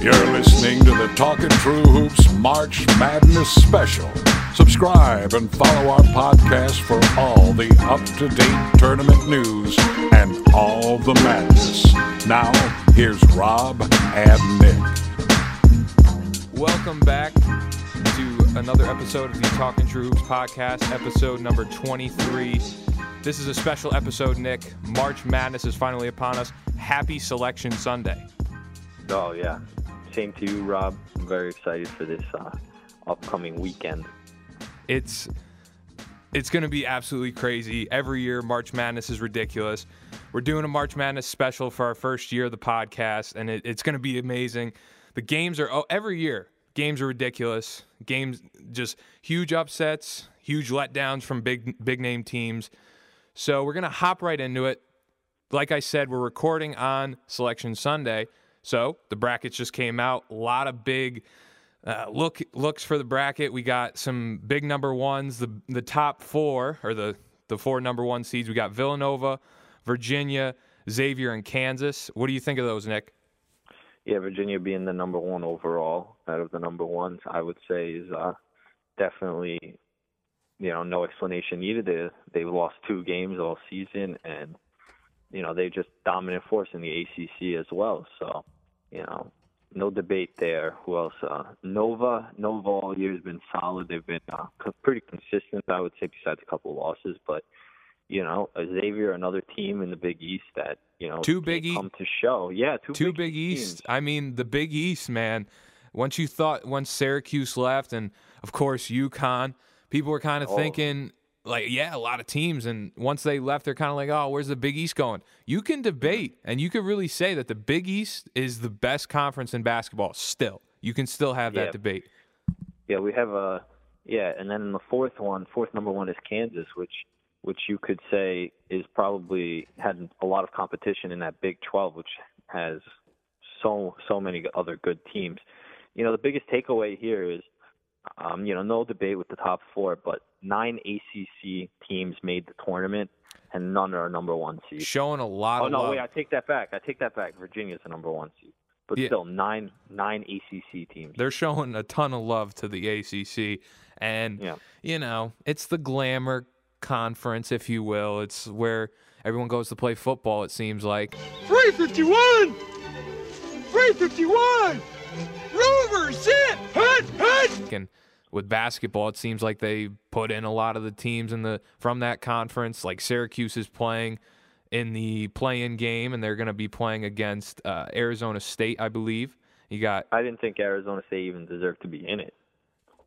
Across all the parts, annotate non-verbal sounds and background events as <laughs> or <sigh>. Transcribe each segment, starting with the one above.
You're listening to the Talking True Hoops March Madness Special. Subscribe and follow our podcast for all the up to date tournament news and all the madness. Now, here's Rob and Nick. Welcome back to another episode of the Talking True Hoops podcast, episode number 23. This is a special episode, Nick. March Madness is finally upon us. Happy Selection Sunday. Oh yeah, same to you, Rob. I'm very excited for this uh, upcoming weekend. It's it's going to be absolutely crazy. Every year, March Madness is ridiculous. We're doing a March Madness special for our first year of the podcast, and it, it's going to be amazing. The games are oh, every year. Games are ridiculous. Games just huge upsets, huge letdowns from big big name teams. So we're gonna hop right into it. Like I said, we're recording on Selection Sunday. So the brackets just came out. A lot of big uh, look looks for the bracket. We got some big number ones. The the top four or the the four number one seeds. We got Villanova, Virginia, Xavier, and Kansas. What do you think of those, Nick? Yeah, Virginia being the number one overall out of the number ones, I would say is uh, definitely, you know, no explanation needed. They they've lost two games all season, and you know they're just dominant force in the ACC as well. So, you know, no debate there. Who else? Uh, Nova. Nova all year has been solid. They've been uh, pretty consistent, I would say, besides a couple losses. But you know, Xavier, another team in the Big East that you know two Big East come to show. Yeah, two, two Big, Big East. Teams. I mean, the Big East, man. Once you thought, once Syracuse left, and of course UConn, people were kind of Oh. thinking, like, yeah, a lot of teams. And once they left, they're kind of like, oh, where's the Big East going? You can debate, and you could really say that the Big East is the best conference in basketball. Still, you can still have that Yeah. debate. Yeah, we have a yeah, and then the fourth one, fourth number one is Kansas, which which you could say is probably had a lot of competition in that Big 12, which has so so many other good teams. You know, the biggest takeaway here is, um, you know, no debate with the top four, but nine ACC teams made the tournament, and none are number one seed. Showing a lot Oh of no, love. wait, I take that back. I take that back. Virginia's the number one seed, but Yeah. still nine nine ACC teams. They're showing a ton of love to the ACC, and Yeah. you know it's the glamour conference, if you will. It's where everyone goes to play football. It seems like 351! 351! Rover, sit! Hut, hut! and with basketball, it seems like they put in a lot of the teams in the from that conference. Like Syracuse is playing in the play-in game, and they're going to be playing against uh, Arizona State, I believe. You got I didn't think Arizona State even deserved to be in it.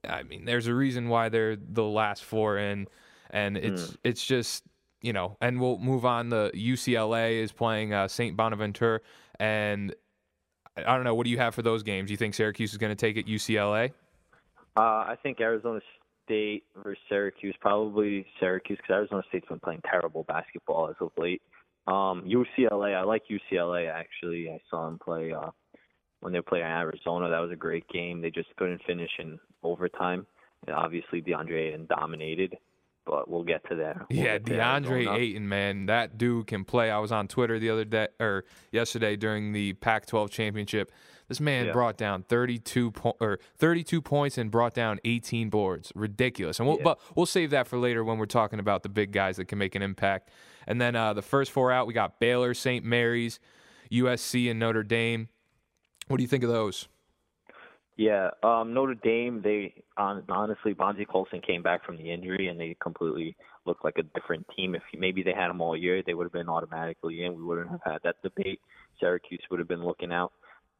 I mean, there's a reason why they're the last four in, and it's it's just you know, and we'll move on. The UCLA is playing uh, Saint Bonaventure, and I I don't know. What do you have for those games? You think Syracuse is going to take it UCLA? Uh, I think Arizona State versus Syracuse, probably Syracuse, because Arizona State's been playing terrible basketball as of late. Um, UCLA, I like UCLA actually. I saw them play uh, when they playing Arizona. That was a great game. They just couldn't finish in overtime. And obviously, DeAndre Ayton dominated, but we'll get to that. We'll yeah, to DeAndre Arizona. Ayton, man, that dude can play. I was on Twitter the other day or yesterday during the Pac-12 championship. This man Yeah. brought down 32 po- or 32 points and brought down 18 boards. Ridiculous. And we'll, Yeah. but we'll save that for later when we're talking about the big guys that can make an impact. And then uh, the first four out, we got Baylor, St. Mary's, USC, and Notre Dame. What do you think of those? Yeah, um, Notre Dame. They on, honestly, Bonzie Colson came back from the injury, and they completely looked like a different team. If maybe they had him all year, they would have been automatically in. We wouldn't have had that debate. Syracuse would have been looking out,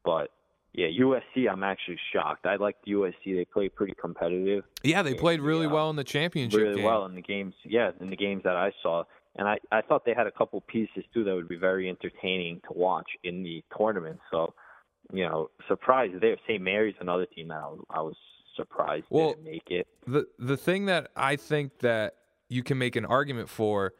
but yeah, USC. I'm actually shocked. I liked USC. They played pretty competitive, Yeah, they played really Yeah. well in the championship really game. well in the games. Yeah, in the games that I saw, and I I thought they had a couple pieces too that would be very entertaining to watch in the tournament. So, you know, surprised there. St. Mary's another team that I was, I was surprised Well, didn't make it. the the thing that I think that you can make an argument for,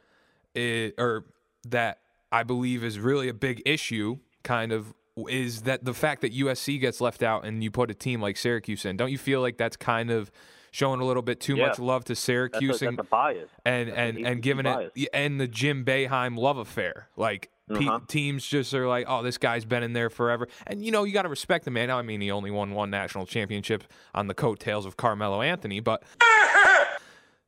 is, or that I believe is really a big issue, kind of, is that the fact that USC gets left out and you put a team like Syracuse in. Don't you feel like that's kind of showing a little bit too Yeah. much love to That's a, Syracuse that's and a bias. and that's and, an and giving bias. it and the Jim Boeheim love affair? Like Uh-huh. teams just are like, oh, this guy's been in there forever. And, you know, you got to respect the man. I mean, he only won one national championship on the coattails of Carmelo Anthony, but <laughs>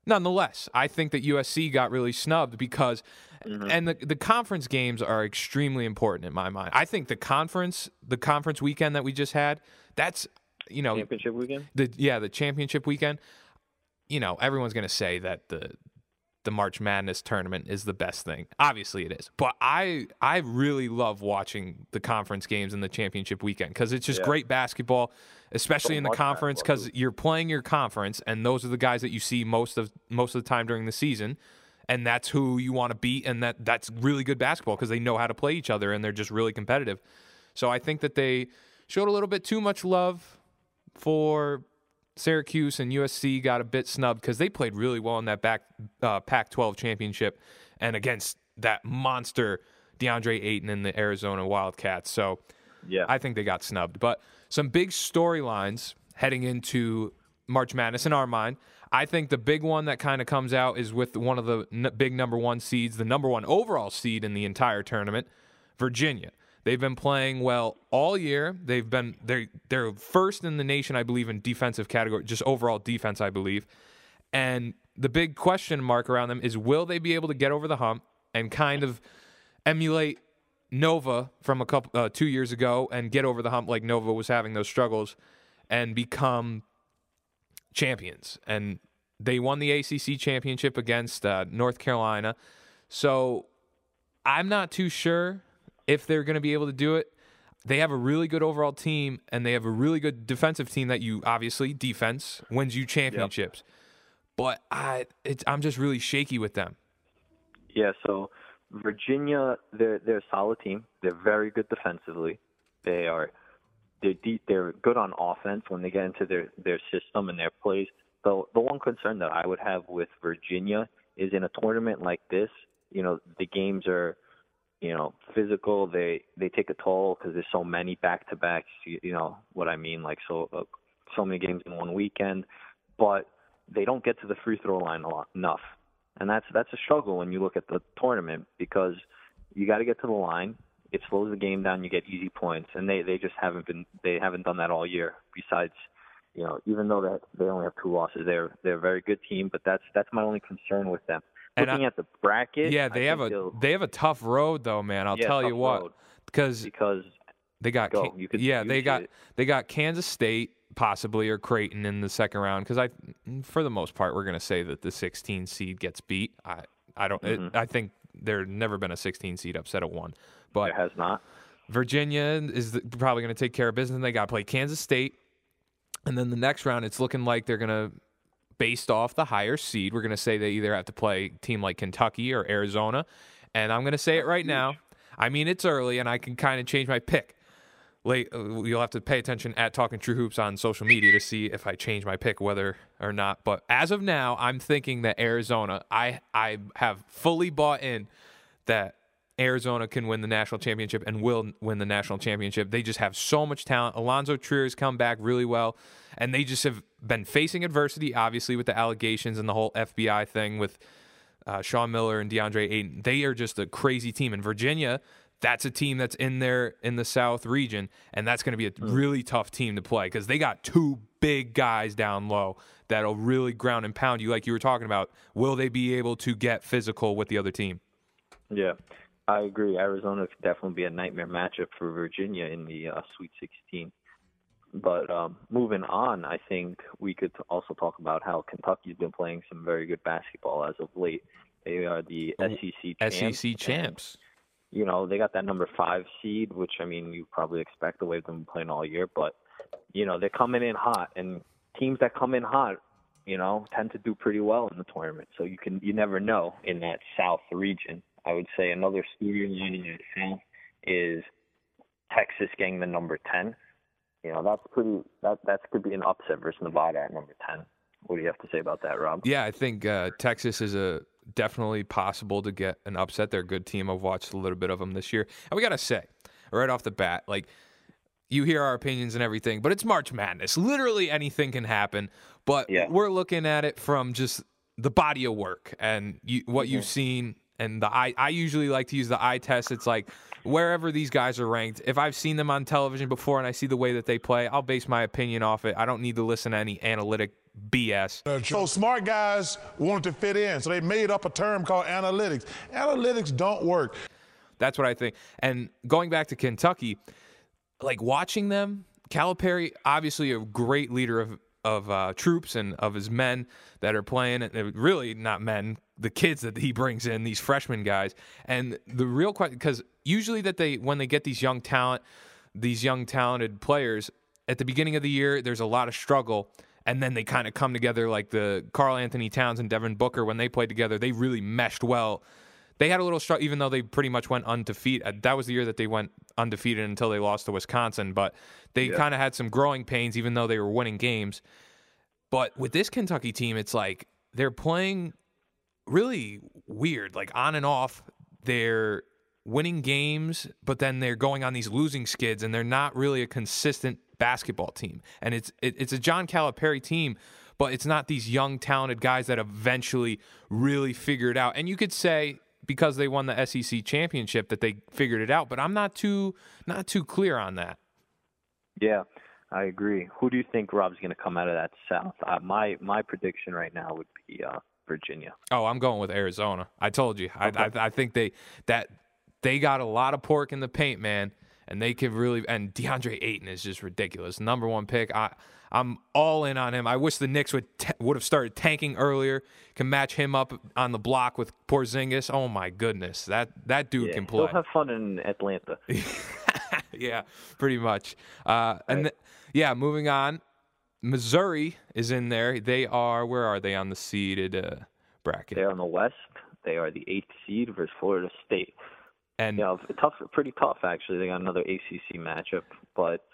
nonetheless, I think that USC got really snubbed because, mm-hmm. and the, the conference games are extremely important in my mind. I think the conference, the conference weekend that we just had, that's, you know, Championship weekend. the yeah the championship weekend you know everyone's going to say that the the march madness tournament is the best thing. Obviously it is. But i i really love watching the conference games and the championship weekend because it's just Yeah. great basketball especially So in the conference because you're playing your conference and those are the guys that you see most of most of the time during the season and that's who you want to beat and that that's really good basketball because they know how to play each other and they're just really competitive. So i think that they showed a little bit too much love for Syracuse and USC got a bit snubbed because they played really well in that back uh, Pac-12 championship and against that monster DeAndre Ayton and the Arizona Wildcats. So Yeah. I think they got snubbed. But some big storylines heading into March Madness in our mind. I think the big one that kind of comes out is with one of the n- big number one seeds, the number one overall seed in the entire tournament, Virginia. They've been playing well all year. They've been they're they're first in the nation, I believe, in defensive category, just overall defense, I believe. And the big question mark around them is will they be able to get over the hump and kind of emulate Nova from a couple uh, two years ago and get over the hump like Nova was having those struggles and become champions. And they won the ACC championship against uh, North Carolina. So I'm not too sure if they're going to be able to do it. They have a really good overall team, and they have a really good defensive team that you obviously defense wins you championships. But I, I'm just really shaky with them. Yeah, so Virginia, they're they're a solid team. They're very good defensively. They are they're deep, they're good on offense when they get into their their system and their plays. The the one concern that I would have with Virginia is in a tournament like this, you know, the games are you know physical. They they take a toll because there's so many back to backs. You, you know what I mean? Like so uh, so many games in one weekend, but they don't get to the free throw line a lot enough and that's that's a struggle when you look at the tournament because you got to get to the line. It slows the game down. You get easy points, and they they just haven't been they haven't done that all year. Besides, you know, even though that they only have two losses, they're they're a very good team. But that's that's my only concern with them. Looking at the bracket, Yeah, I they have a they'll- have a tough road though, man. I'll Yeah, tell you what, because because they got Go. Ca- You could- yeah they got it. they got Kansas State possibly or Creighton in the second round because I for the most part we're gonna say that the 16 seed gets beat. I I don't Mm-hmm. I think there's never been a 16 seed upset at one, but it has not. Virginia is the, probably going to take care of business. And they got to play Kansas State, and then the next round, it's looking like they're going to, based off the higher seed, we're going to say they either have to play a team like Kentucky or Arizona. And I'm going to say it right now. I mean, it's early, and I can kind of change my pick. Late, uh, you'll have to pay attention at Talking True Hoops on social media to see if I change my pick, whether or not. But as of now, I'm thinking that Arizona. I I have fully bought in that Arizona can win the national championship and will win the national championship. They just have so much talent. Alonzo Trier has come back really well, and they just have been facing adversity, obviously, with the allegations and the whole FBI thing with uh, Sean Miller and DeAndre Ayton. They are just a crazy team. In Virginia, that's a team that's in there in the South region, and that's going to be a really tough team to play because they got two big guys down low that'll really ground and pound you, like you were talking about. Will they be able to get physical with the other team? Yeah, I agree. Arizona could definitely be a nightmare matchup for Virginia in the uh, Sweet 16. But um, moving on, I think we could also talk about how Kentucky's been playing some very good basketball as of late. They are the SEC champs. SEC and, champs. You know, they got that number five seed, which I mean, you probably expect the way they've been playing all year. But you know, they're coming in hot, and teams that come in hot, you know, tend to do pretty well in the tournament. So you can you never know in that South region. I would say another storyline in that South is Texas getting the number ten. You know, that's pretty. That that could be an upset versus Nevada at number ten. What do you have to say about that, Rob? Yeah, I think uh, Texas is a definitely possible to get an upset. They're a good team. I've watched a little bit of them this year, and we got to say right off the bat, like you hear our opinions and everything, but it's March Madness. Literally anything can happen. But Yeah. we're looking at it from just the body of work and you, what Mm-hmm. you've seen and the eye. I usually like to use the eye test. It's like wherever these guys are ranked. If I've seen them on television before and I see the way that they play, I'll base my opinion off it. I don't need to listen to any analytic BS. So smart guys wanted to fit in, so they made up a term called analytics. Analytics don't work. That's what I think. And going back to Kentucky, like watching them, Calipari, obviously a great leader of of uh, troops and of his men that are playing, and really not men, the kids that he brings in, these freshman guys. And the real question, because usually that they when they get these young talent, these young talented players at the beginning of the year, there's a lot of struggle. And then they kind of come together like the Karl-Anthony Towns and Devin Booker when they played together. They really meshed well they had a little struggle, even though they pretty much went undefeated. Uh, that was the year that they went undefeated until they lost to Wisconsin. But they yeah. kind of had some growing pains, even though they were winning games. But with this Kentucky team, it's like they're playing really weird, like on and off. They're winning games, but then they're going on these losing skids, and they're not really a consistent basketball team. And it's it, it's a John Calipari team, but it's not these young talented guys that eventually really figure it out. And you could say because they won the SEC championship that they figured it out. But I'm not too not too clear on that. Yeah, I agree. Who do you think Rob's going to come out of that South? Uh, my my prediction right now would be uh, Virginia. Oh, I'm going with Arizona. I told you. Okay. I, I I think they that they got a lot of pork in the paint, man, and they could really. And DeAndre Ayton is just ridiculous. Number one pick. I I'm all in on him. I wish the Knicks would t- would have started tanking earlier. Can match him up on the block with Porzingis. Oh my goodness, that that dude yeah, can play. He'll have fun in Atlanta. <laughs> yeah, pretty much. Uh, and th- yeah, moving on. Missouri is in there. They are where are they on the seeded uh, bracket? They're on the West. They are the eighth seed versus Florida State. And yeah, tough, pretty tough actually. They got another ACC matchup, but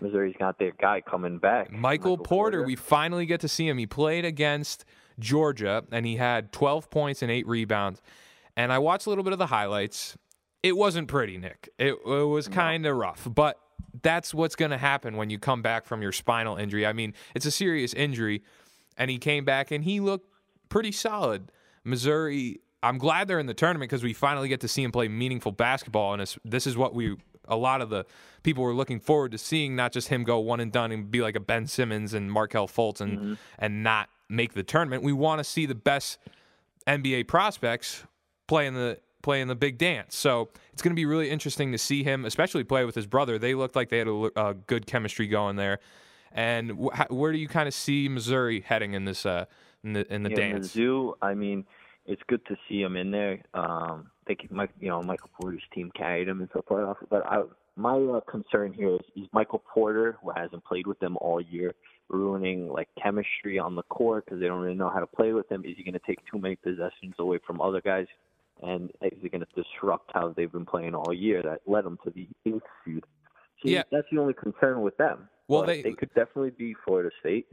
Missouri's got their guy coming back. Michael, Michael Porter, Porter, we finally get to see him. He played against Georgia and he had 12 points and eight rebounds. And I watched a little bit of the highlights. It wasn't pretty, Nick. It, it was kind of rough, but that's what's going to happen when you come back from your spinal injury. I mean, it's a serious injury, and he came back and he looked pretty solid. Missouri, I'm glad they're in the tournament because we finally get to see him play meaningful basketball, and this is what we a lot of the people were looking forward to seeing not just him go one and done and be like a Ben Simmons and Markelle Fultz and mm-hmm. and not make the tournament. We want to see the best NBA prospects play in the play in the big dance. So it's going to be really interesting to see him, especially play with his brother. They looked like they had a, a good chemistry going there. And wh- where do you kind of see Missouri heading in this uh, in the in the yeah, dance? Mizzou, I mean, it's good to see him in there. Um, they, you know, Michael Porter's team carried him into the playoffs. But I, my uh, concern here is, is Michael Porter, who hasn't played with them all year, ruining like chemistry on the court because they don't really know how to play with him. Is he going to take too many possessions away from other guys? And is he going to disrupt how they've been playing all year that led them to the eighth seed? See, yeah. that's the only concern with them. Well, they they could definitely be Florida State.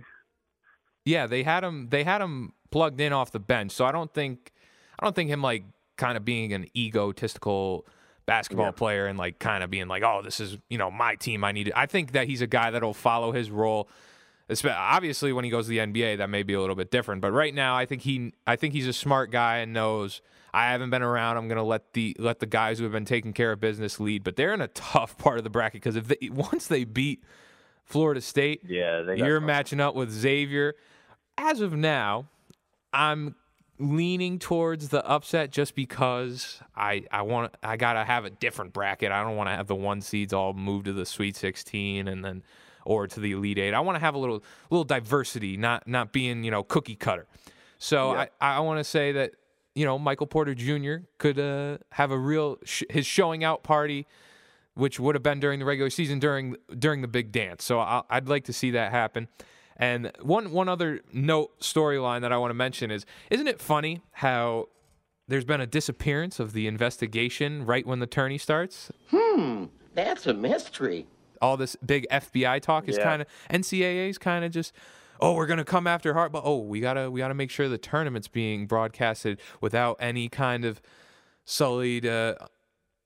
Yeah, they had him. They had him plugged in off the bench, so I don't think I don't think him like kind of being an egotistical basketball yeah. player and like kind of being like, oh, this is you know my team. I need. It. I think that he's a guy that'll follow his role. Obviously, when he goes to the NBA, that may be a little bit different. But right now, I think he, I think he's a smart guy and knows I haven't been around. I'm gonna let the let the guys who have been taking care of business lead. But they're in a tough <laughs> part of the bracket because if they, once they beat Florida State, yeah, you're matching up with Xavier. As of now, I'm leaning towards the upset just because I I want I gotta have a different bracket. I don't want to have the one seeds all move to the Sweet 16 and then or to the Elite Eight. I want to have a little little diversity, not not being you know cookie cutter. So yeah. I I want to say that you know Michael Porter Jr. could uh, have a real sh- his showing out party. Which would have been during the regular season during during the big dance, so i I'd like to see that happen. And one one other note storyline that I want to mention is isn't it funny how there's been a disappearance of the investigation right when the tourney starts? Hmm, that's a mystery. All this big FBI talk is yeah. kind of NCAA's kind of just oh we're gonna come after Hart, but oh we gotta we gotta make sure the tournament's being broadcasted without any kind of sullied uh,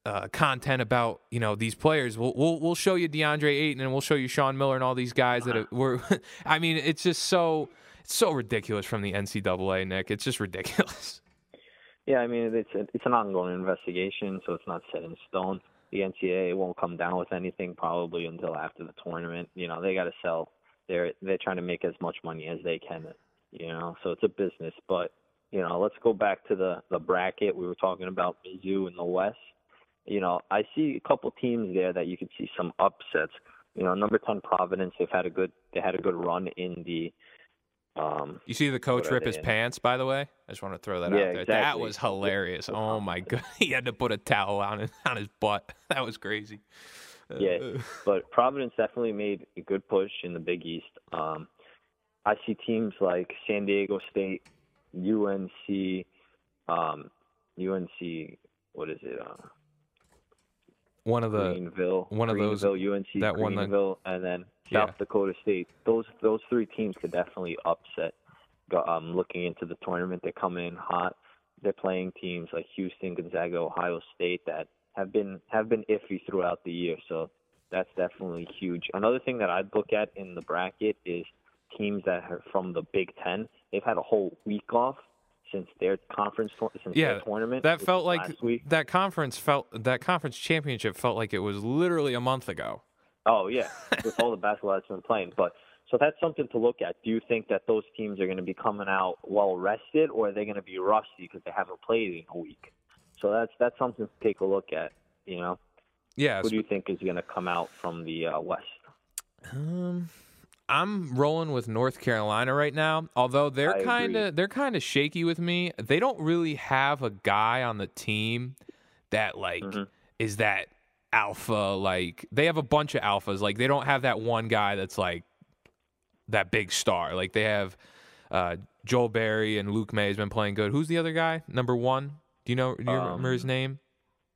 uh, content about you know these players. We'll, we'll we'll show you DeAndre Ayton and we'll show you Sean Miller and all these guys that have, were. <laughs> I mean, it's just so it's so ridiculous from the NCAA, Nick. It's just ridiculous. <laughs> Yeah, I mean it's it's an ongoing investigation, so it's not set in stone. The NCAA won't come down with anything probably until after the tournament. You know, they got to sell. They're they're trying to make as much money as they can. You know, so it's a business. But you know, let's go back to the the bracket we were talking about Mizzou in the West. You know, I see a couple teams there that you could see some upsets. You know, number ten Providence, they've had a good they had a good run in the um, You see the coach rip his in? pants, by the way. I just want to throw that Yeah, out there. That exactly. was hilarious. Oh my <laughs> god, he had to put a towel on his on his butt. <laughs> That was crazy. Yeah, Uh, <laughs> but Providence definitely made a good push in the Big East. Um, I see teams like San Diego State, UNC, um, UNC. What is it? Uh, one of the Greenville. one of those UNC, that Greenville, and then Yeah. South Dakota State. Those those three teams could definitely upset. Um, looking into the tournament, they come in hot. They're playing teams like Houston, Gonzaga, Ohio State that have been have been iffy throughout the year. So that's definitely huge. Another thing that I'd look at in the bracket is teams that are from the Big Ten. They've had a whole week off since their conference since yeah their tournament. that felt like that conference felt that conference championship felt like it was literally a month ago. Oh yeah, with all the basketball that's been playing. But so that's something to look at. Do you think that those teams are going to be coming out well rested, or are they going to be rusty because they haven't played in a week? So that's that's something to take a look at. You know, Yeah, who do you think is going to come out from the uh, West? Um, I'm rolling with North Carolina right now. Although they're kind of they're kind of shaky with me. They don't really have a guy on the team that like Mm-hmm. is that alpha. Like they have a bunch of alphas. Like they don't have that one guy that's like that big star. Like they have uh, Joel Berry and Luke Maye has been playing good. Who's the other guy? Number one. Do you know? Do you remember his Um, name?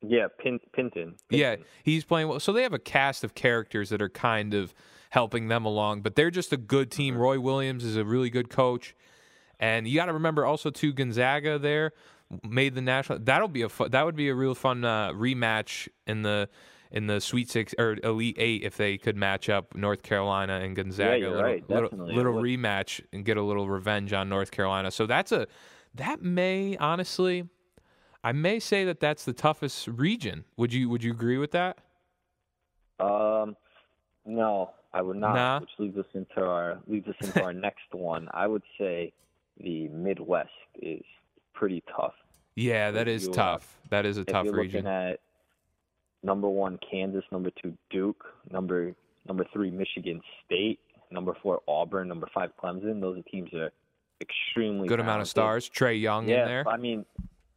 Yeah, Pin, Pinton. Yeah, he's playing well. So they have a cast of characters that are kind of helping them along, but they're just a good team. Mm-hmm. Roy Williams is a really good coach. And you got to remember also too Gonzaga there made the national that'll be a that would be a real fun uh, rematch in the in the Sweet 6 or Elite 8 if they could match up North Carolina and Gonzaga you're little, right, little, definitely. little It rematch and get a little revenge on North Carolina. So that's a that may honestly I may say that that's the toughest region. Would you would you agree with that? Um, no, I would not. Nah? Which leads us into our leads us into our <laughs> next one. I would say the Midwest is pretty tough. Yeah, that is tough. That is a if tough you're region. looking at number one Kansas, number two Duke, number number three Michigan State, number four Auburn, number five Clemson. Those are teams that are extremely Good amount of stars. Trae Young Yeah, in there. I mean,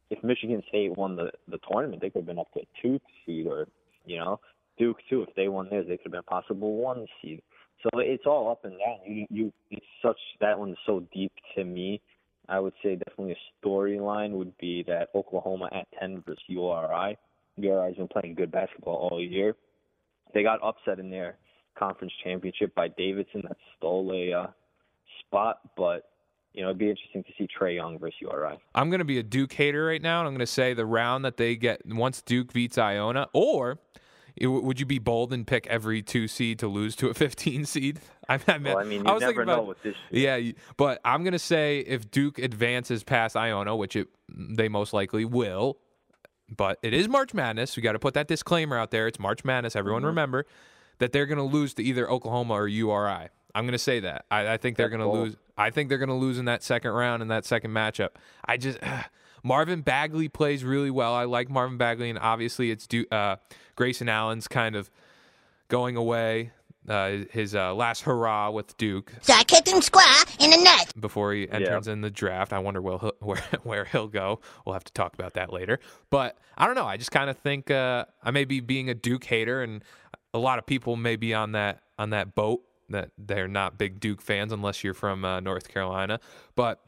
if Michigan State won the the tournament, they could have been up to a two seed, or you know, Duke too. If they won theirs, they could have been a possible one seed. So it's all up and down. You you it's such that one's so deep to me. I would say definitely a storyline would be that Oklahoma at ten versus URI. URI's been playing good basketball all year. They got upset in their conference championship by Davidson that stole a uh, spot, but you know it'd be interesting to see Trae Young versus URI. I'm going to be a Duke hater right now, and I'm going to say the round that they get once Duke beats Iona, or it- would you be bold and pick every two seed to lose to a <laughs> 15 seed? I, I, Well, I mean, I was thinking about, with this. Yeah, but I'm going to say if Duke advances past Iona, which it they most likely will, but it is March Madness. We got to put that disclaimer out there. It's March Madness. Everyone Mm-hmm. remember that they're going to lose to either Oklahoma or URI. I'm going to say that. I, I think they're going to lose. I think they're going to lose in that second round in that second matchup. I just <sighs> Marvin Bagley plays really well. I like Marvin Bagley, and obviously it's Du- uh, Grayson Allen's kind of going away. Uh, his uh, last hurrah with Duke So I kicked him square in the net. before he enters in the draft. I wonder where he'll, <laughs> where where he'll go. We'll have to talk about that later. But I don't know. I just kind of think uh, I may be being a Duke hater, and a lot of people may be on that on that boat that they're not big Duke fans unless you're from uh, North Carolina. But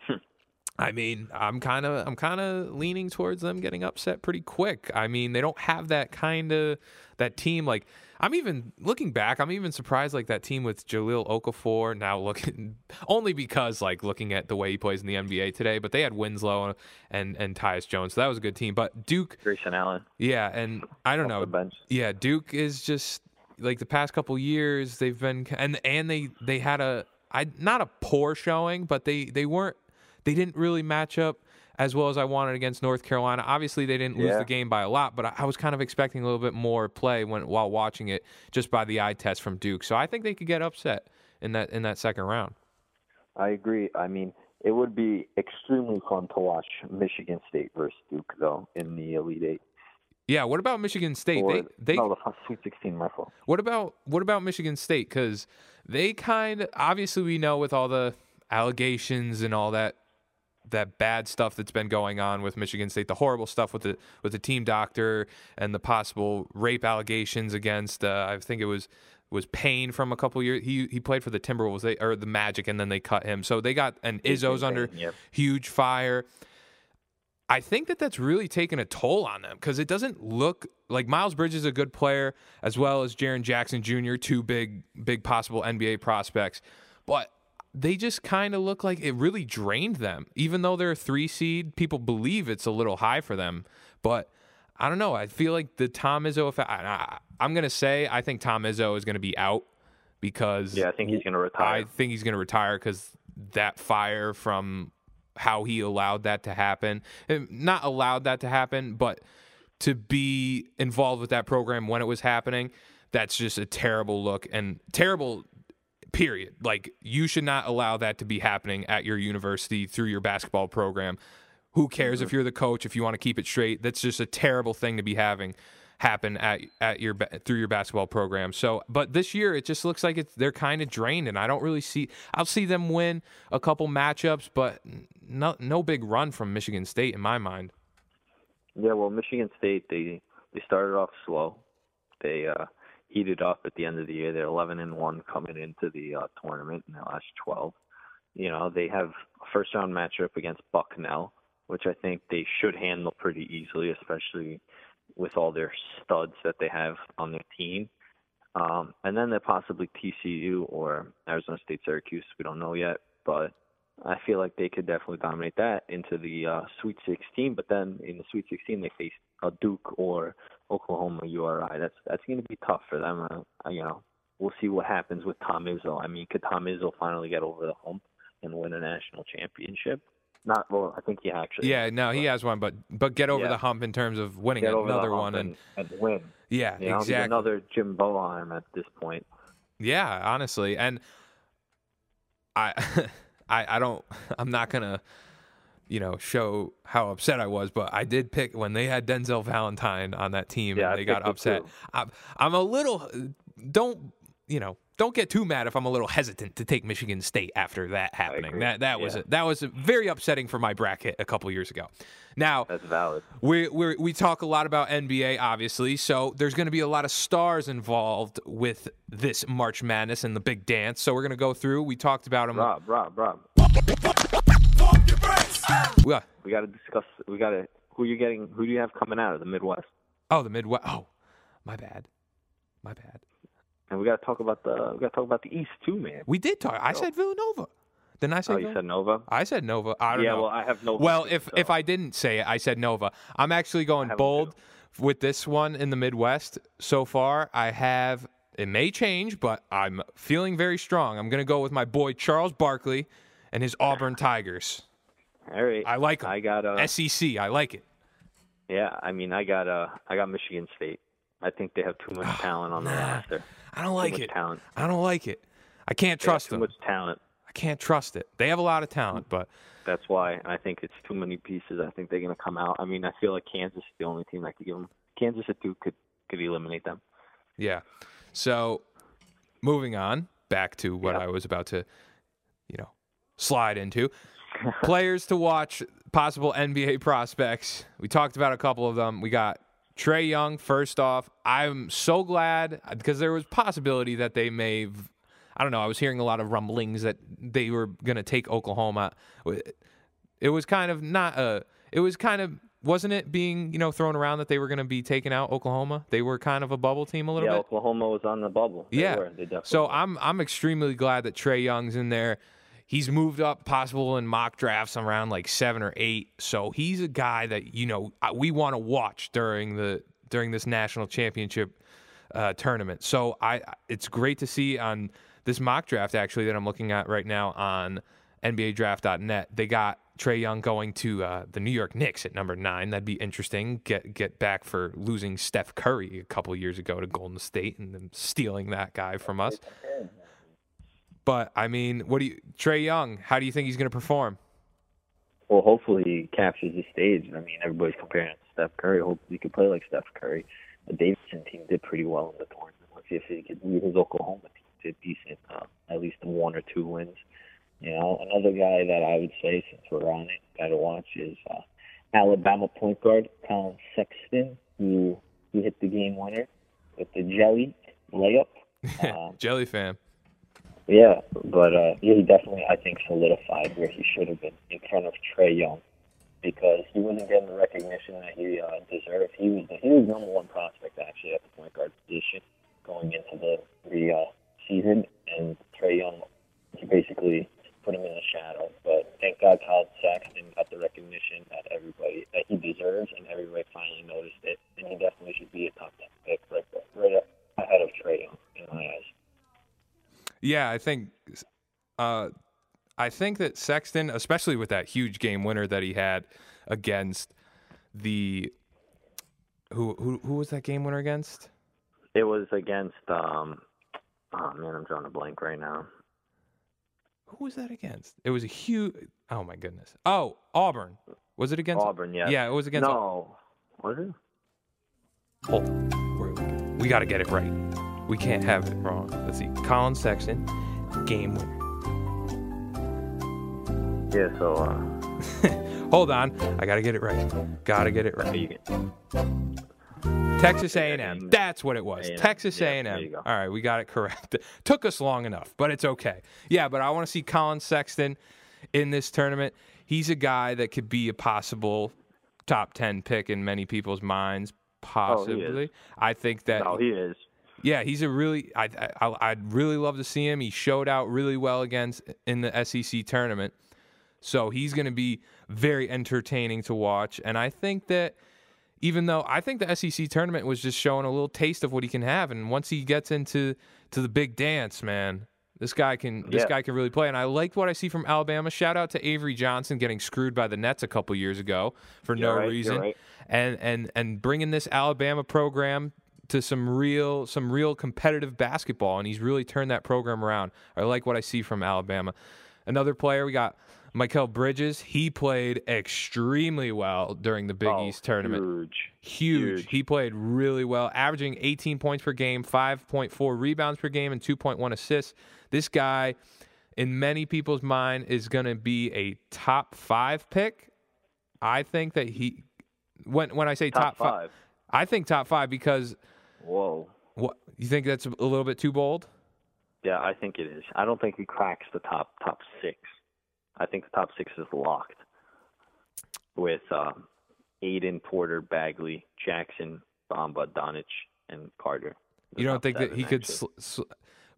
I mean, I'm kind of I'm kind of leaning towards them getting upset pretty quick. I mean, they don't have that kind of that team like I'm even looking back, I'm even surprised like that team with Jahlil Okafor now looking <laughs> only because like looking at the way he plays in the NBA today, but they had Winslow and and Tyus Jones. So that was a good team. But Duke, Grayson Allen. yeah, and I don't Off know. Yeah, Duke is just like the past couple years they've been and and they they had a I not a poor showing, but they they weren't they didn't really match up as well as I wanted against North Carolina. Obviously, they didn't lose Yeah. the game by a lot, but I, I was kind of expecting a little bit more play when while watching it just by the eye test from Duke. So I think they could get upset in that in that second round. I agree. I mean, it would be extremely fun to watch Michigan State versus Duke, though, in the Elite Eight. Yeah. What about Michigan State? Or, they they no, the Sweet 16, my fault. What about what about Michigan State? Because they kind of obviously we know with all the allegations and all that that bad stuff that's been going on with Michigan State, the horrible stuff with the with the team doctor and the possible rape allegations against uh, I think it was was Payne from a couple years. He he played for the Timberwolves they, or the Magic, and then they cut him. So they got and Izzo's under huge fire. I think that that's really taken a toll on them because it doesn't look like Miles Bridges is a good player as well as Jaren Jackson Jr., two big, big possible NBA prospects, but they just kind of look like it really drained them. Even though they're a three seed, people believe it's a little high for them, but I don't know. I feel like the Tom Izzo effect. I, I, I'm gonna say I think Tom Izzo is gonna be out because Yeah, I think he's going to retire. I think he's going to retire because that fire from how he allowed that to happen, and not allowed that to happen, but to be involved with that program when it was happening, that's just a terrible look and terrible. Period. Like you should not allow that to be happening at your university through your basketball program. Who cares if mm-hmm. you're the coach? If you want to keep it straight, that's just a terrible thing to be having happen at at your through your basketball program. So, but this year it just looks like it's they're kind of drained, and I don't really see. I'll see them win a couple matchups, but no no big run from Michigan State in my mind. Yeah, well, Michigan State they they started off slow. They uh, heated up at the end of the year. They're 11 and one coming into the uh, tournament in their last 12. You know, they have a first round matchup against Bucknell, which I think they should handle pretty easily, especially with all their studs that they have on their team. Um, and then they're possibly TCU or Arizona State Syracuse. We don't know yet, but I feel like they could definitely dominate that into the uh, Sweet 16. But then in the Sweet 16, they face a Duke or Oklahoma URI. That's that's going to be tough for them. Uh, you know, we'll see what happens with Tom Izzo. I mean, could Tom Izzo finally get over the hump and win a national championship? Not well. I think he actually. Yeah, no, he has one, but but get over Yeah. the hump in terms of winning get another one, and, and, and win. yeah, You know, exactly. another Jim Boeheim at this point. Yeah, honestly, and I, <laughs> I, I don't. I'm not gonna, you know, show how upset I was, but I did pick when they had Denzel Valentine on that team Yeah, and they got upset. I'm, I'm a little. Don't you know? Don't get too mad if I'm a little hesitant to take Michigan State after that happening. That that was Yeah. that was very upsetting for my bracket a couple years ago. Now That's valid. we we we talk a lot about NBA, obviously. So there's going to be a lot of stars involved with this March Madness and the big dance. So we're going to go through. We talked about them. Rob, Rob, Rob. Yeah. We got to discuss. We got to. Who you're getting? Who do you have coming out of the Midwest? Oh, the Midwest. Oh, my bad. My bad. And we got to talk about the. We got to talk about the East too, man. We did talk. I said Villanova. Didn't I say? Oh, you said Nova. I said Nova. I don't Yeah, know. well, I have Nova Well, if so- if I didn't say it, I said Nova. I'm actually going them bold with this one in the Midwest so far. I have. It may change, but I'm feeling very strong. I'm going to go with my boy Charles Barkley and his Auburn <laughs> Tigers. All right. I like 'em. I got uh SEC. I like it. Yeah, I mean, I got uh I got Michigan State. I think they have too much oh, talent on the roster. I don't like it. talent. I don't like it. I can't They have trust too them. much talent. I can't trust it. They have a lot of talent, but That's why I think it's too many pieces. I think they're going to come out. I mean, I feel like Kansas is the only team that could give them. Kansas at Duke could could eliminate them. Yeah. So moving on back to what Yep. I was about to, you know, slide into. Players to watch, possible NBA prospects. We talked about a couple of them. We got Trae Young first off. I'm so glad uh, because there was possibility that they may I don't know, I was hearing a lot of rumblings that they were going to take Oklahoma. It was kind of not a it was kind of wasn't it being, you know, thrown around that they were going to be taking out Oklahoma? They were kind of a bubble team a little Yeah, bit. Oklahoma was on the bubble. They Yeah. were. So. I'm I'm extremely glad that Trae Young's in there. He's moved up possible in mock drafts around like seven or eight. So he's a guy that you know we want to watch during the during this national championship uh, tournament. So I it's great to see on this mock draft actually that I'm looking at right now on NBADraft.net. They got Trae Young going to uh, the New York Knicks at number nine. That'd be interesting. Get get back for losing Steph Curry a couple years ago to Golden State and then stealing that guy from us. But I mean, what do you Trae Young? How do you think he's going to perform? Well, hopefully he captures the stage. I mean, everybody's comparing to Steph Curry. Hopefully he can play like Steph Curry. The Davidson team did pretty well in the tournament. Let's see if he can lead his Oklahoma team to decent, uh, at least one or two wins. You know, another guy that I would say, since we're on it, to watch is uh, Alabama point guard Collin Sexton. who he hit the game winner with the jelly layup. <laughs> Um, Jelly fam. Yeah, but uh, he definitely, I think, solidified where he should have been in front of Trae Young because he wasn't getting the recognition that he uh, deserved. He was the, he was number one prospect actually at the point guard position going into the the uh, season, and Trae Young he basically put him in the shadow. But thank God, Collin Sexton got the recognition that everybody that he deserves, and everybody finally noticed it, and he definitely should be a top ten pick right, right ahead of Trae Young in my eyes. Yeah, I think uh, I think that Sexton, especially with that huge game winner that he had against the who who who was that game winner against? It was against um oh man, I'm drawing a blank right now. Who was that against? It was a huge. Oh my goodness. Oh, Auburn. Was it against Auburn, yeah. Yeah, it was against. No. Was it? Hold on. We got to get it right. We can't have it wrong. Let's see. Collin Sexton, game winner. Yeah, so uh <laughs> Hold on. I got to get it right. Got to get it right. Texas A&M. That's what it was. A&M. Texas Yeah, A&M. there you go. All right, we got it correct. <laughs> Took us long enough, but it's okay. Yeah, but I want to see Collin Sexton in this tournament. He's a guy that could be a possible top 10 pick in many people's minds possibly. I think that no, he is. Yeah, he's a really. I, I I'd really love to see him. He showed out really well against in the SEC tournament, so he's going to be very entertaining to watch. And I think that even though I think the SEC tournament was just showing a little taste of what he can have, and once he gets into to the big dance, man, this guy can this Yeah. guy can really play. And I liked what I see from Alabama. Shout out to Avery Johnson getting screwed by the Nets a couple years ago for You're no right, reason, right. and and and bringing this Alabama program to some real some real competitive basketball, and he's really turned that program around. I like what I see from Alabama. Another player we got. Mikal Bridges, he played extremely well during the Big Oh, East tournament Huge. huge. Huge. He played really well, averaging 18 points per game, 5.4 rebounds per game, and 2.1 assists. This guy, in many people's mind, is going to be a top five pick. I think that he, when when I say top, Top five. I think top five because Whoa. what you think that's a little bit too bold. Yeah, I think it is. I don't think he cracks the top top six. I think the top six is locked with um, Ayton, Porter, Bagley, Jackson, Bamba, Doncic, and Carter. You don't think that he could, sl- sl-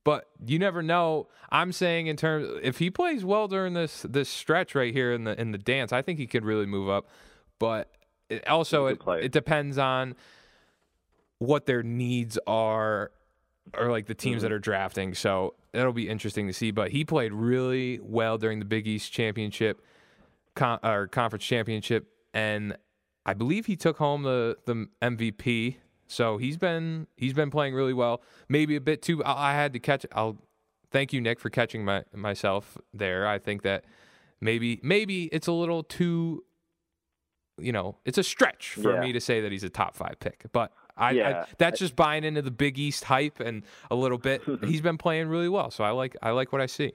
but you never know. I'm saying in terms, if he plays well during this this stretch right here in the in the dance, I think he could really move up. But it, also, it, it depends on what their needs are, or like the teams Mm-hmm. that are drafting. So that'll be interesting to see. But he played really well during the Big East championship, con- or conference championship, and I believe he took home the the MVP. So he's been he's been playing really well. Maybe a bit too. I I had to catch. I'll thank you, Nick, for catching my myself there. I think that maybe maybe it's a little too. You know, it's a stretch for Yeah. me to say that he's a top five pick, but I, I Yeah. that's just buying into the Big East hype and a little bit. <laughs> he's been playing really well, so I like I like what I see.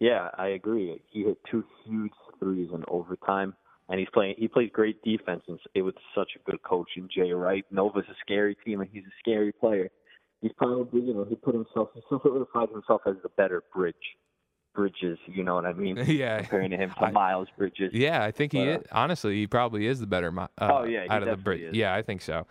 Yeah, I agree. He hit two huge threes in overtime, and he's playing. He plays great defense, and it was such a good coach in Jay Wright. Nova's a scary team, and he's a scary player. He's probably, you know, he put himself, he solidified himself as the better bridge, Bridges. You know what I mean? <laughs> Yeah. comparing to him to I- Miles Bridges. Yeah, I think he But, uh, is. Honestly, he probably is the better. Uh, Oh, yeah, out of the Brit. is. Yeah, I think so.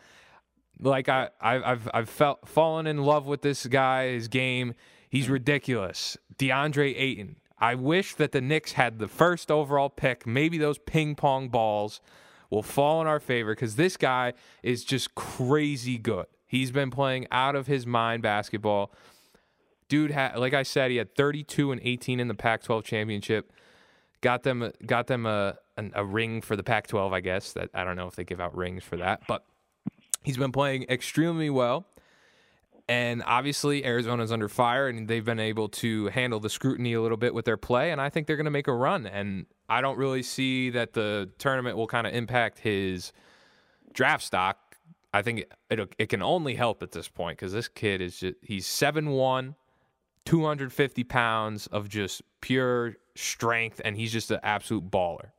Like I, I've, I've felt fallen in love with this guy. His game, he's mm-hmm. ridiculous. DeAndre Ayton. I wish that the Knicks had the first overall pick. Maybe those ping pong balls will fall in our favor because this guy is just crazy good. He's been playing out of his mind basketball dude had like I said, he had 32 and 18 in the Pac-12 championship. Got them got them a an, a ring for the Pac-12, I guess. That I don't know if they give out rings for that, but he's been playing extremely well. And obviously, Arizona's under fire, and they've been able to handle the scrutiny a little bit with their play. And I think they're going to make a run. And I don't really see that the tournament will kind of impact his draft stock. I think it, it can only help at this point because this kid is just, he's 7 1, 250 pounds of just pure strength, and he's just an absolute baller.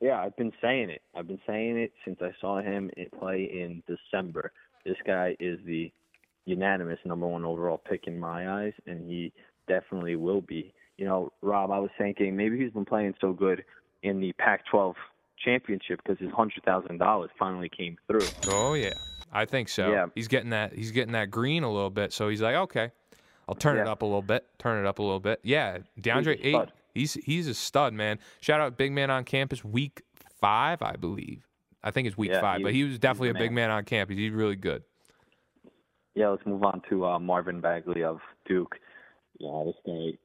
Yeah, I've been saying it. I've been saying it since I saw him play in December. This guy is the unanimous number one overall pick in my eyes, and he definitely will be. You know, Rob, I was thinking maybe he's been playing so good in the Pac-12 championship because his hundred thousand dollars finally came through. Oh yeah, I think so. Yeah. he's getting that. He's getting that green a little bit. So he's like, okay, I'll turn it up a little bit. Turn it up a little bit. Yeah, DeAndre Ayton. He's he's a stud, man. Shout out Big Man on Campus, week five, I believe. I think it's week Yeah, five, he but he was definitely a big man on campus. He's really good. Yeah, let's move on to uh, Marvin Bagley of Duke. Yeah, this guy,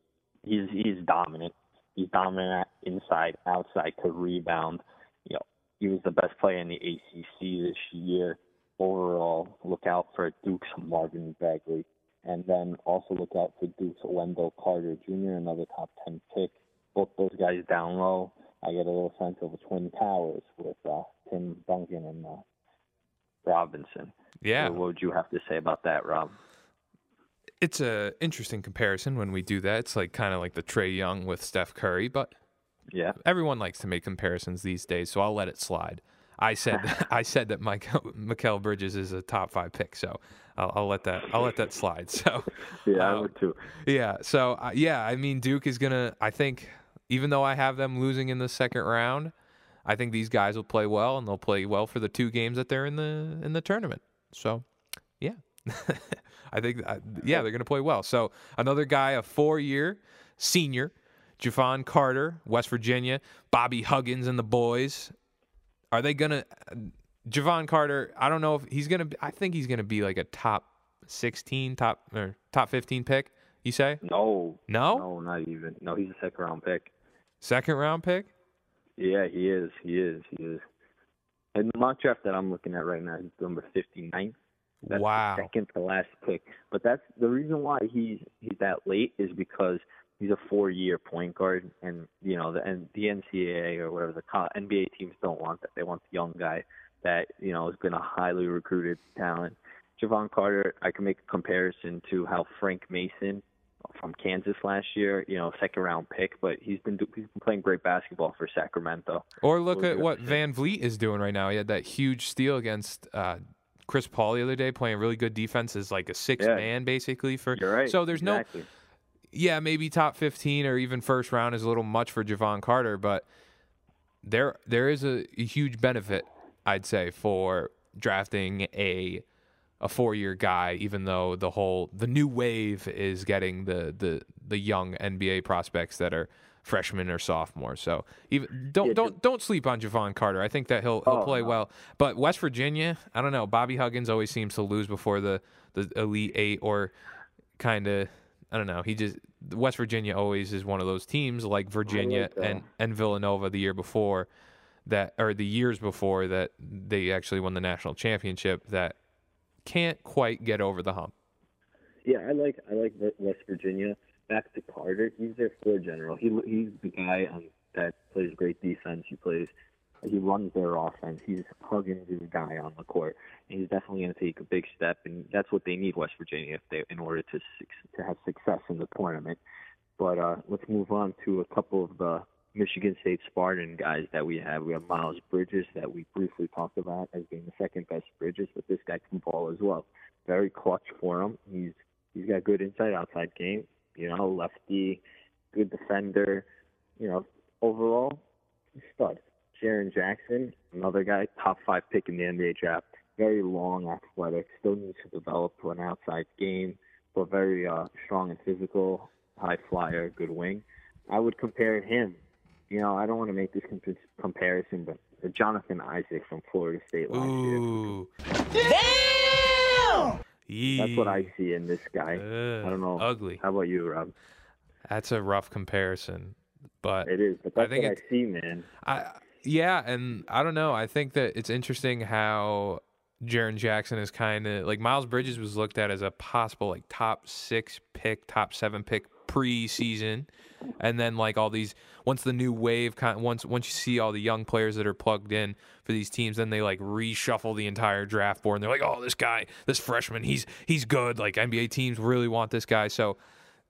he's he's dominant. He's dominant inside, outside, to rebound. You know, he was the best player in the ACC this year. Overall, look out for Duke's Marvin Bagley, and then also look out for Duke's Wendell Carter Jr., another top ten pick. Both those guys down low. I get a little sense of a twin towers with uh, Tim Duncan and uh, Robinson. Yeah, So what would you have to say about that, Rob? it's a interesting comparison when we do that. It's like kind of like the Trae Young with Steph Curry, but Yeah. everyone likes to make comparisons these days, so I'll let it slide. I said <laughs> I said that Mike Mikal Bridges is a top five pick, so I'll, I'll let that I'll let that slide. <laughs> So Yeah, I um, would too. yeah, so uh, yeah, I mean Duke is gonna. I think even though I have them losing in the second round, I think these guys will play well and they'll play well for the two games that they're in the in the tournament. So yeah, <laughs> I think uh, yeah they're gonna play well. So another guy, a four year senior, Jevon Carter, West Virginia, Bobby Huggins and the boys. Are they gonna? Jevon Carter, I don't know if he's gonna. Be, I think he's gonna be like a top sixteen, top or top fifteen pick. You say No. No? No, not even. No, he's a second round pick. second round pick? Yeah, he is. He is. He is. And the mock draft that I'm looking at right now, he's number 59. That's Wow. the second to last pick. But that's the reason why he's he's that late is because he's a four-year point guard, and you know the and the NCAA or whatever the NBA teams don't want that. They want the young guy that you know has been a highly recruited talent. Jevon Carter, I can make a comparison to how Frank Mason from Kansas last year, you know, second round pick, but he's been do- he's been playing great basketball for Sacramento. Or look at what? VanVleet is doing right now. He had that huge steal against uh, Chris Paul the other day, playing really good defense as like a six Yeah. man basically for. You're right. So there's exactly. no yeah, maybe top 15 or even first round is a little much for Jevon Carter, but there there is a, a huge benefit, I'd say, for drafting a a four year guy, even though the whole the new wave is getting the the the young NBA prospects that are freshmen or sophomores. So even don't Yeah, don't don't sleep on Jevon Carter. I think that he'll he'll Oh, play no. well. But West Virginia, I don't know. Bobby Huggins always seems to lose before the the elite eight or kind of I don't know. He just West Virginia always is one of those teams like Virginia like, and and Villanova the year before that or the years before that they actually won the national championship that can't quite get over the hump. Yeah, I like I like West Virginia. Back to Carter, he's their floor general. He he's the guy um, that plays great defense. He plays, he runs their offense. He's Huggins' is the guy on the court. And he's definitely going to take a big step, and that's what they need West Virginia if they in order to to have success in the tournament. But uh, let's move on to a couple of the Michigan State Spartan guys that we have. We have Miles Bridges that we briefly talked about as being the second best Bridges, but this guy can ball as well. Very clutch for him. He's he's got good inside outside game. You know, lefty, good defender. You know, overall, stud. Jaren Jackson, another guy, top five pick in the NBA draft. Very long, athletic, still needs to develop to an outside game, but very uh, strong and physical, high flyer, good wing. I would compare him. You know, I don't want to make this comp- comparison, but Jonathan Isaac from Florida State last year. Ooh. That's what I see in this guy. Ugh, I don't know. Ugly. How about you, Rob? That's a rough comparison, but It is, but I think what it- I see, man. I yeah, and I don't know. I think that it's interesting how Jaren Jackson is kind of like Miles Bridges was looked at as a possible like top six pick, top seven pick preseason, and then like all these once the new wave kind once once you see all the young players that are plugged in for these teams, then they like reshuffle the entire draft board and they're like, oh, this guy, this freshman, he's he's good. Like NBA teams really want this guy, so.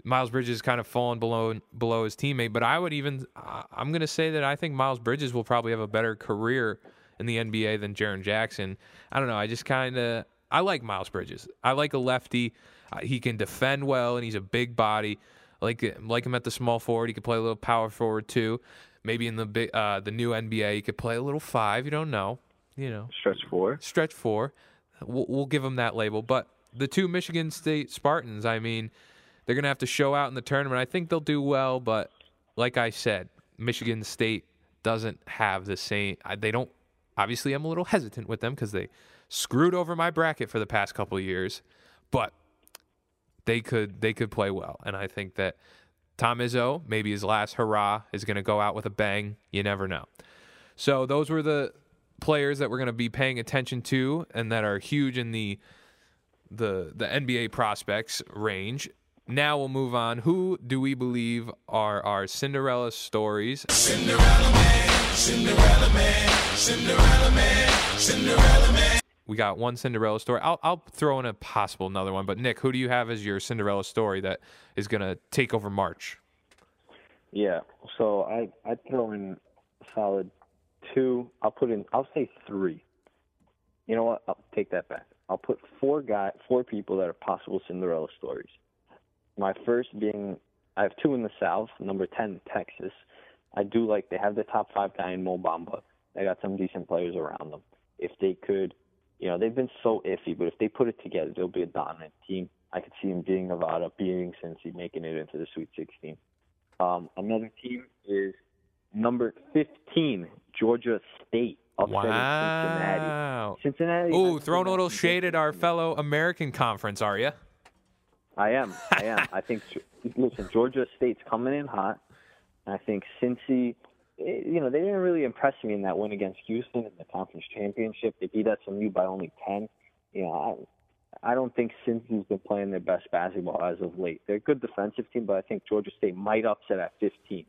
Miles Bridges kind of fallen below below his teammate, but I would even I'm going to say that I think Miles Bridges will probably have a better career in the NBA than Jaren Jackson. I don't know. I just kind of I like Miles Bridges. I like a lefty. Uh, he can defend well, and he's a big body. Like like him at the small forward. He could play a little power forward too. Maybe in the big uh, the new NBA, he could play a little five. You don't know. You know Stretch four. stretch four. We'll, we'll give him that label. But the two Michigan State Spartans, I mean, they're going to have to show out in the tournament. I think they'll do well, but like I said, Michigan State doesn't have the same. They don't. Obviously, I'm a little hesitant with them because they screwed over my bracket for the past couple of years, but they could they could play well, and I think that Tom Izzo, maybe his last hurrah, is going to go out with a bang. You never know. So those were the players that we're going to be paying attention to and that are huge in the the the NBA prospects range. Now we'll move on. Who do we believe are our Cinderella stories? We got one Cinderella story. I'll, I'll throw in a possible another one. But Nick, who do you have as your Cinderella story that is going to take over March? Yeah. So I I'd throw in solid two. I'll put in. I'll say three. You know what? I'll take that back. I'll put four guy, four people that are possible Cinderella stories. My first being, I have two in the South. Number ten, Texas. I do like they have the top five guy in Mo Bamba. They got some decent players around them. If they could, you know, they've been so iffy, but if they put it together, they'll be a dominant team. I could see them beating Nevada, beating Cincy, making it into the Sweet 16. Um, another team is number 15, Georgia State, upsetting Cincinnati. Wow. Cincinnati. Ooh, throwing a little shade at our fellow American conference, are you? I am. I am. I think. <laughs> Listen, Georgia State's coming in hot. I think Cincy. Eh, You know, they didn't really impress me in that win against Houston in the conference championship. They beat SMU by only ten. You know, I, I don't think Cincy's been playing their best basketball as of late. They're a good defensive team, but I think Georgia State might upset at 15.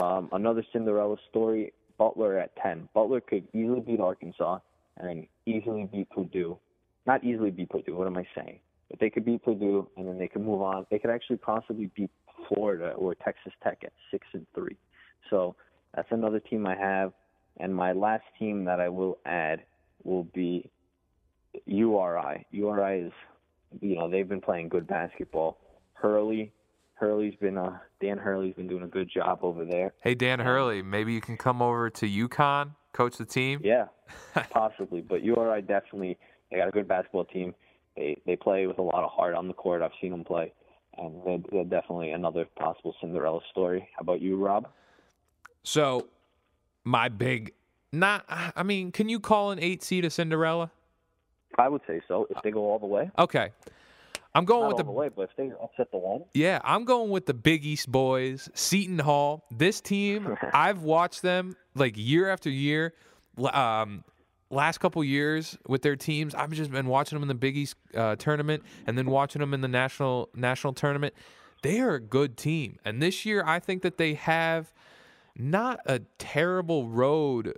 Um, another Cinderella story: Butler at 10. Butler could easily beat Arkansas and easily beat Purdue. Not easily beat Purdue. What am I saying? But they could beat Purdue, and then they could move on. They could actually possibly beat Florida or Texas Tech at six and three. So that's another team I have. And my last team that I will add will be URI. URI is, you know, they've been playing good basketball. Hurley, Hurley's been, uh, Dan Hurley's been doing a good job over there. Hey, Dan Hurley, maybe you can come over to UConn, coach the team. Yeah, <laughs> possibly. But URI definitely they got a good basketball team. They they play with a lot of heart on the court. I've seen them play, and they're, they're definitely another possible Cinderella story. How about you, Rob? So, my big, not, I mean, can you call an eight seed a Cinderella? I would say so if they go all the way. Okay. I'm going Not with all the, the way, but if they upset the one, yeah, I'm going with the Big East boys, Seton Hall. This team, <laughs> I've watched them like year after year. Um, last couple years with their teams, I've just been watching them in the Big East uh, tournament and then watching them in the national national tournament. They are a good team, and this year I think that they have not a terrible road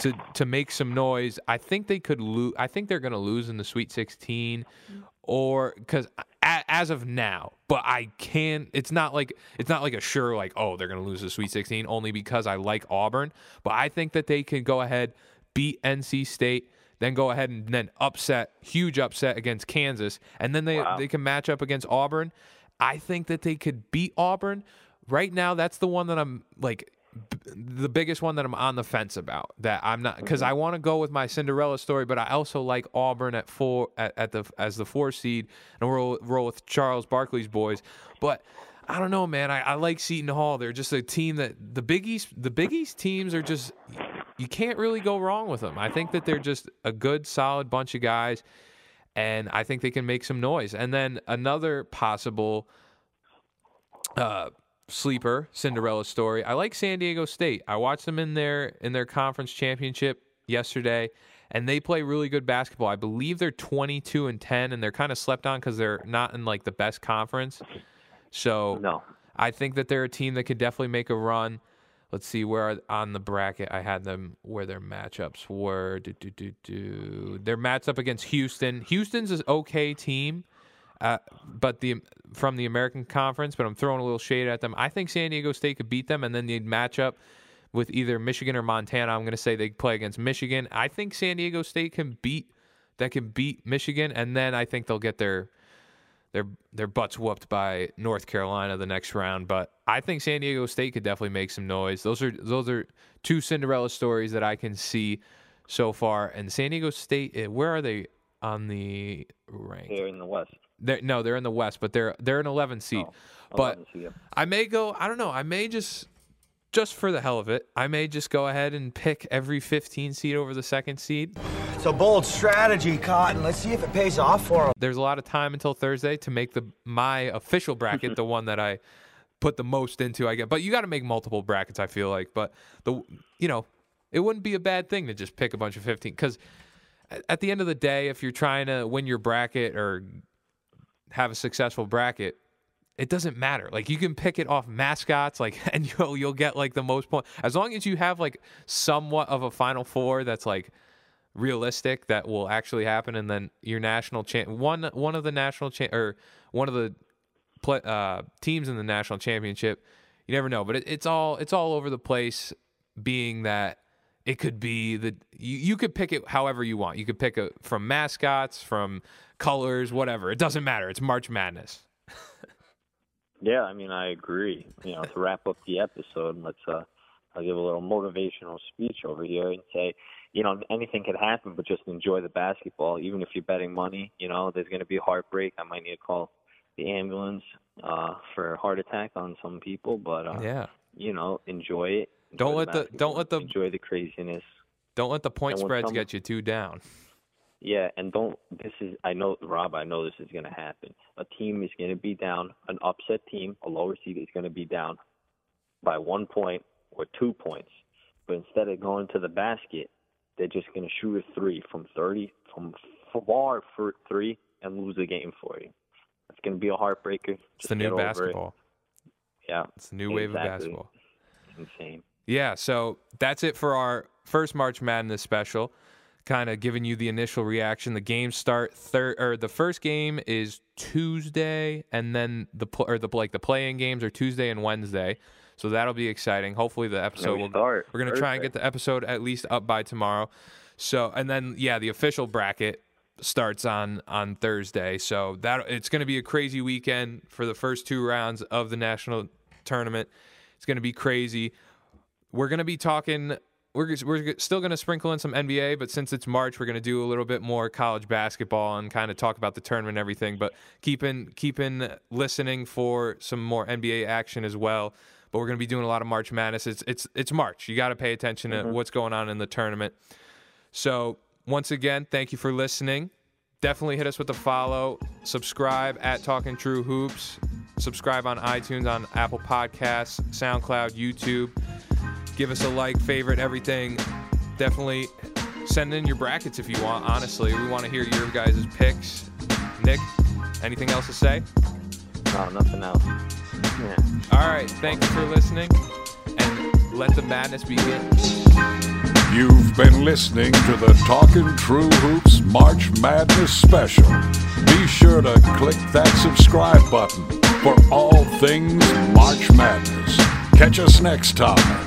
to to make some noise. I think they could lose. I think they're going to lose in the Sweet 16, mm-hmm. or because as of now. But I can't. It's not like it's not like a sure like oh they're going to lose the Sweet 16 only because I like Auburn. But I think that they can go ahead beat NC State. Then go ahead and then upset, huge upset against Kansas, and then they they can match up against Auburn. I think that they could beat Auburn. Right now, that's the one that I'm like the biggest one that I'm on the fence about. That I'm not because I want to go with my Cinderella story, but I also like Auburn at four at, at the as the four seed and roll roll with Charles Barkley's boys. But I don't know, man. I, I like Seton Hall. They're just a team that the Big East the Big East teams are just you can't really go wrong with them. I think that they're just a good, solid bunch of guys. and I think they can make some noise. And then another possible uh, sleeper Cinderella story. I like San Diego State. I watched them in their in their conference championship yesterday, and they play really good basketball. I believe they're 22 and 10, and they're kind of slept on because they're not in like the best conference. So No. I think that they're a team that could definitely make a run. Let's see where on the bracket I had them where their matchups were. Do, do, do, do. Their match up against Houston. Houston's an okay team, uh, but the from the American Conference. But I'm throwing a little shade at them. I think San Diego State could beat them, and then they'd match up with either Michigan or Montana. I'm going to say they play against Michigan. I think San Diego State can beat that can beat Michigan, and then I think they'll get their their their butts whooped by North Carolina the next round. But I think San Diego State could definitely make some noise. Those are those are two Cinderella stories that I can see so far. And San Diego State, eh, where are they on the rank? They're in the West. They're, no, they're in the West, but they're they're an 11 seed. Oh, but 11 seed, yeah. I may go. I don't know. I may just just for the hell of it, I may just go ahead and pick every 15 seed over the second seed. It's a bold strategy, Cotton. Let's see if it pays off for him. There's a lot of time until Thursday to make the my official bracket <laughs> the one that I put the most into. I get, but you got to make multiple brackets. I feel like, but the you know, it wouldn't be a bad thing to just pick a bunch of 15 because at the end of the day, if you're trying to win your bracket or have a successful bracket, it doesn't matter. Like you can pick it off mascots, like, <laughs> and you'll you'll get like the most point as long as you have like somewhat of a Final Four that's like realistic that will actually happen, and then your national champ one one of the national cha- or one of the uh, teams in the national championship. You never know, but it, it's all it's all over the place. Being that it could be the you, you could pick it however you want. You could pick it from mascots, from colors, whatever. It doesn't matter. It's March Madness. Yeah, I mean, I agree. You know, to wrap up the episode, let's uh, I'll give a little motivational speech over here and say, you know, anything could happen, but just enjoy the basketball. Even if you're betting money, you know, there's going to be heartbreak. I might need to call the ambulance uh, for a heart attack on some people, but uh, Yeah. you know, enjoy it. Don't let the- basketball, don't let the- enjoy the craziness. Don't let the point spreads some- get you too down. Yeah, and don't. This is. I know, Rob. I know this is going to happen. A team is going to be down. An upset team, a lower seed, is going to be down by one point or two points. But instead of going to the basket, they're just going to shoot a three from thirty, from far for three, and lose the game for you. It's going to be a heartbreaker. It's Just the get new over it. basketball. Yeah, It's the new wave of basketball. it's insane. Yeah, so that's it for our first March Madness special. Kind of giving you the initial reaction. The games start third, or the first game is Tuesday, and then the pl- or the like the playing games are Tuesday and Wednesday. So that'll be exciting. Hopefully the episode will. start We're gonna try and get the episode at least up by tomorrow. So and then yeah, the official bracket starts on on Thursday. So that it's going to be a crazy weekend for the first two rounds of the national tournament. It's going to be crazy. We're going to be talking. We're we're still going to sprinkle in some NBA, but since it's March, we're going to do a little bit more college basketball and kind of talk about the tournament and everything. But keeping keeping listening for some more NBA action as well. But we're going to be doing a lot of March Madness. It's it's it's March. You got to pay attention to mm-hmm. what's going on in the tournament. So once again, thank you for listening. Definitely hit us with a follow, subscribe at Talking True Hoops, subscribe on iTunes, on Apple Podcasts, SoundCloud, YouTube. Give us a like, favorite, everything. Definitely send in your brackets if you want. Honestly, we want to hear your guys' picks. Nick, anything else to say? No, nothing else. Yeah. All right, thank you for listening, and let the madness begin. You've been listening to the Talking True Hoops March Madness special. Be sure to click that subscribe button for all things March Madness. Catch us next time